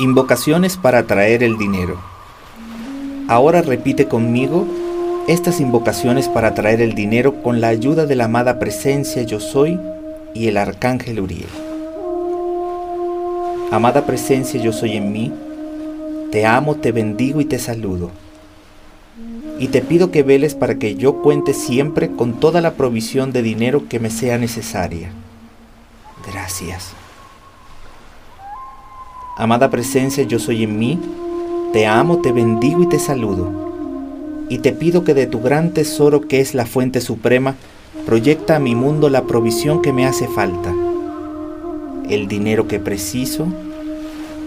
Invocaciones para atraer el dinero. Ahora repite conmigo estas invocaciones para atraer el dinero con la ayuda de la amada presencia yo soy y el arcángel Uriel. Amada presencia yo soy en mí, te amo, te bendigo y te saludo. Y te pido que veles para que yo cuente siempre con toda la provisión de dinero que me sea necesaria. Gracias. Amada presencia, yo soy en mí, te amo, te bendigo y te saludo. Y te pido que de tu gran tesoro que es la fuente suprema, proyecta a mi mundo la provisión que me hace falta, el dinero que preciso,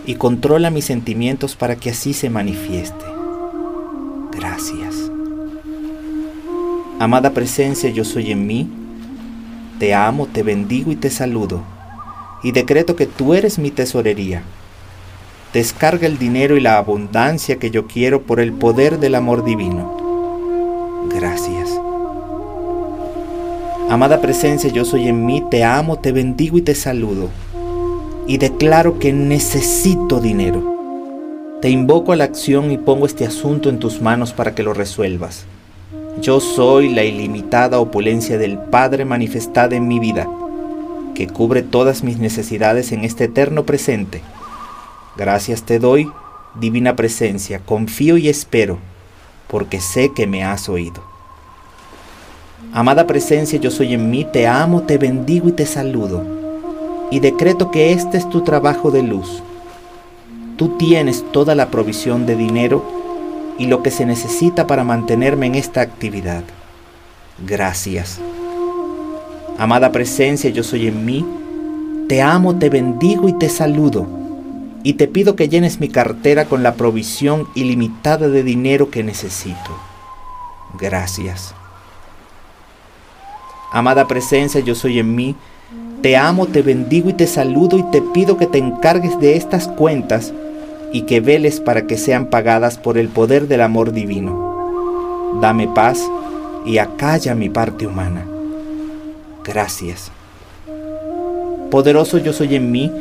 y controla mis sentimientos para que así se manifieste. Gracias. Amada presencia, yo soy en mí, te amo, te bendigo y te saludo, y decreto que tú eres mi tesorería descarga el dinero y la abundancia que yo quiero por el poder del amor divino. Gracias. Amada presencia, yo soy en mí, te amo, te bendigo y te saludo. Y declaro que necesito dinero. Te invoco a la acción y pongo este asunto en tus manos para que lo resuelvas. Yo soy la ilimitada opulencia del Padre manifestada en mi vida, que cubre todas mis necesidades en este eterno presente Gracias te doy, divina presencia, confío y espero, porque sé que me has oído. Amada presencia, yo soy en mí, te amo, te bendigo y te saludo, y decreto que este es tu trabajo de luz. Tú tienes toda la provisión de dinero y lo que se necesita para mantenerme en esta actividad. Gracias. Amada presencia, yo soy en mí, te amo, te bendigo y te saludo y te pido que llenes mi cartera con la provisión ilimitada de dinero que necesito. Gracias. Amada presencia, yo soy en mí. Te amo, te bendigo y te saludo y te pido que te encargues de estas cuentas y que veles para que sean pagadas por el poder del amor divino. Dame paz y acalla mi parte humana. Gracias. Poderoso yo soy en mí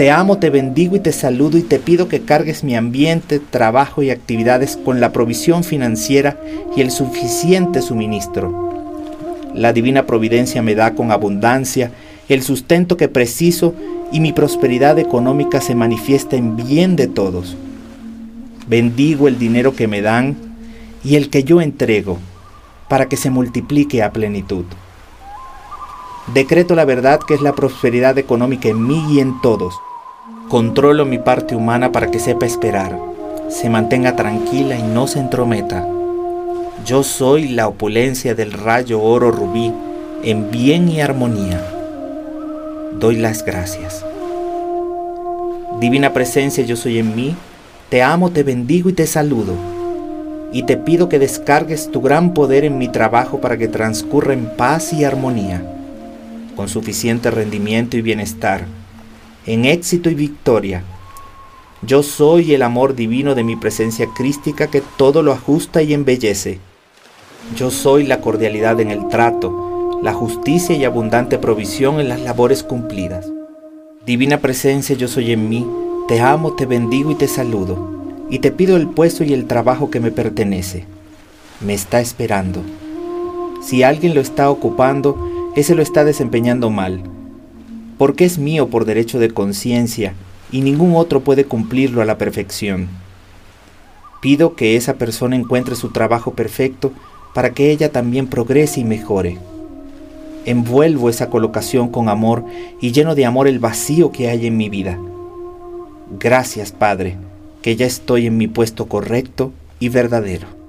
te amo, te bendigo y te saludo y te pido que cargues mi ambiente, trabajo y actividades con la provisión financiera y el suficiente suministro. La divina providencia me da con abundancia el sustento que preciso y mi prosperidad económica se manifiesta en bien de todos. Bendigo el dinero que me dan y el que yo entrego para que se multiplique a plenitud. Decreto la verdad que es la prosperidad económica en mí y en todos Controlo mi parte humana para que sepa esperar, se mantenga tranquila y no se entrometa. Yo soy la opulencia del rayo oro rubí en bien y armonía. Doy las gracias. Divina presencia, yo soy en mí, te amo, te bendigo y te saludo. Y te pido que descargues tu gran poder en mi trabajo para que transcurra en paz y armonía, con suficiente rendimiento y bienestar en éxito y victoria. Yo soy el amor divino de mi presencia crística que todo lo ajusta y embellece. Yo soy la cordialidad en el trato, la justicia y abundante provisión en las labores cumplidas. Divina presencia yo soy en mí, te amo, te bendigo y te saludo, y te pido el puesto y el trabajo que me pertenece. Me está esperando. Si alguien lo está ocupando, ese lo está desempeñando mal porque es mío por derecho de conciencia y ningún otro puede cumplirlo a la perfección. Pido que esa persona encuentre su trabajo perfecto para que ella también progrese y mejore. Envuelvo esa colocación con amor y lleno de amor el vacío que hay en mi vida. Gracias, Padre, que ya estoy en mi puesto correcto y verdadero.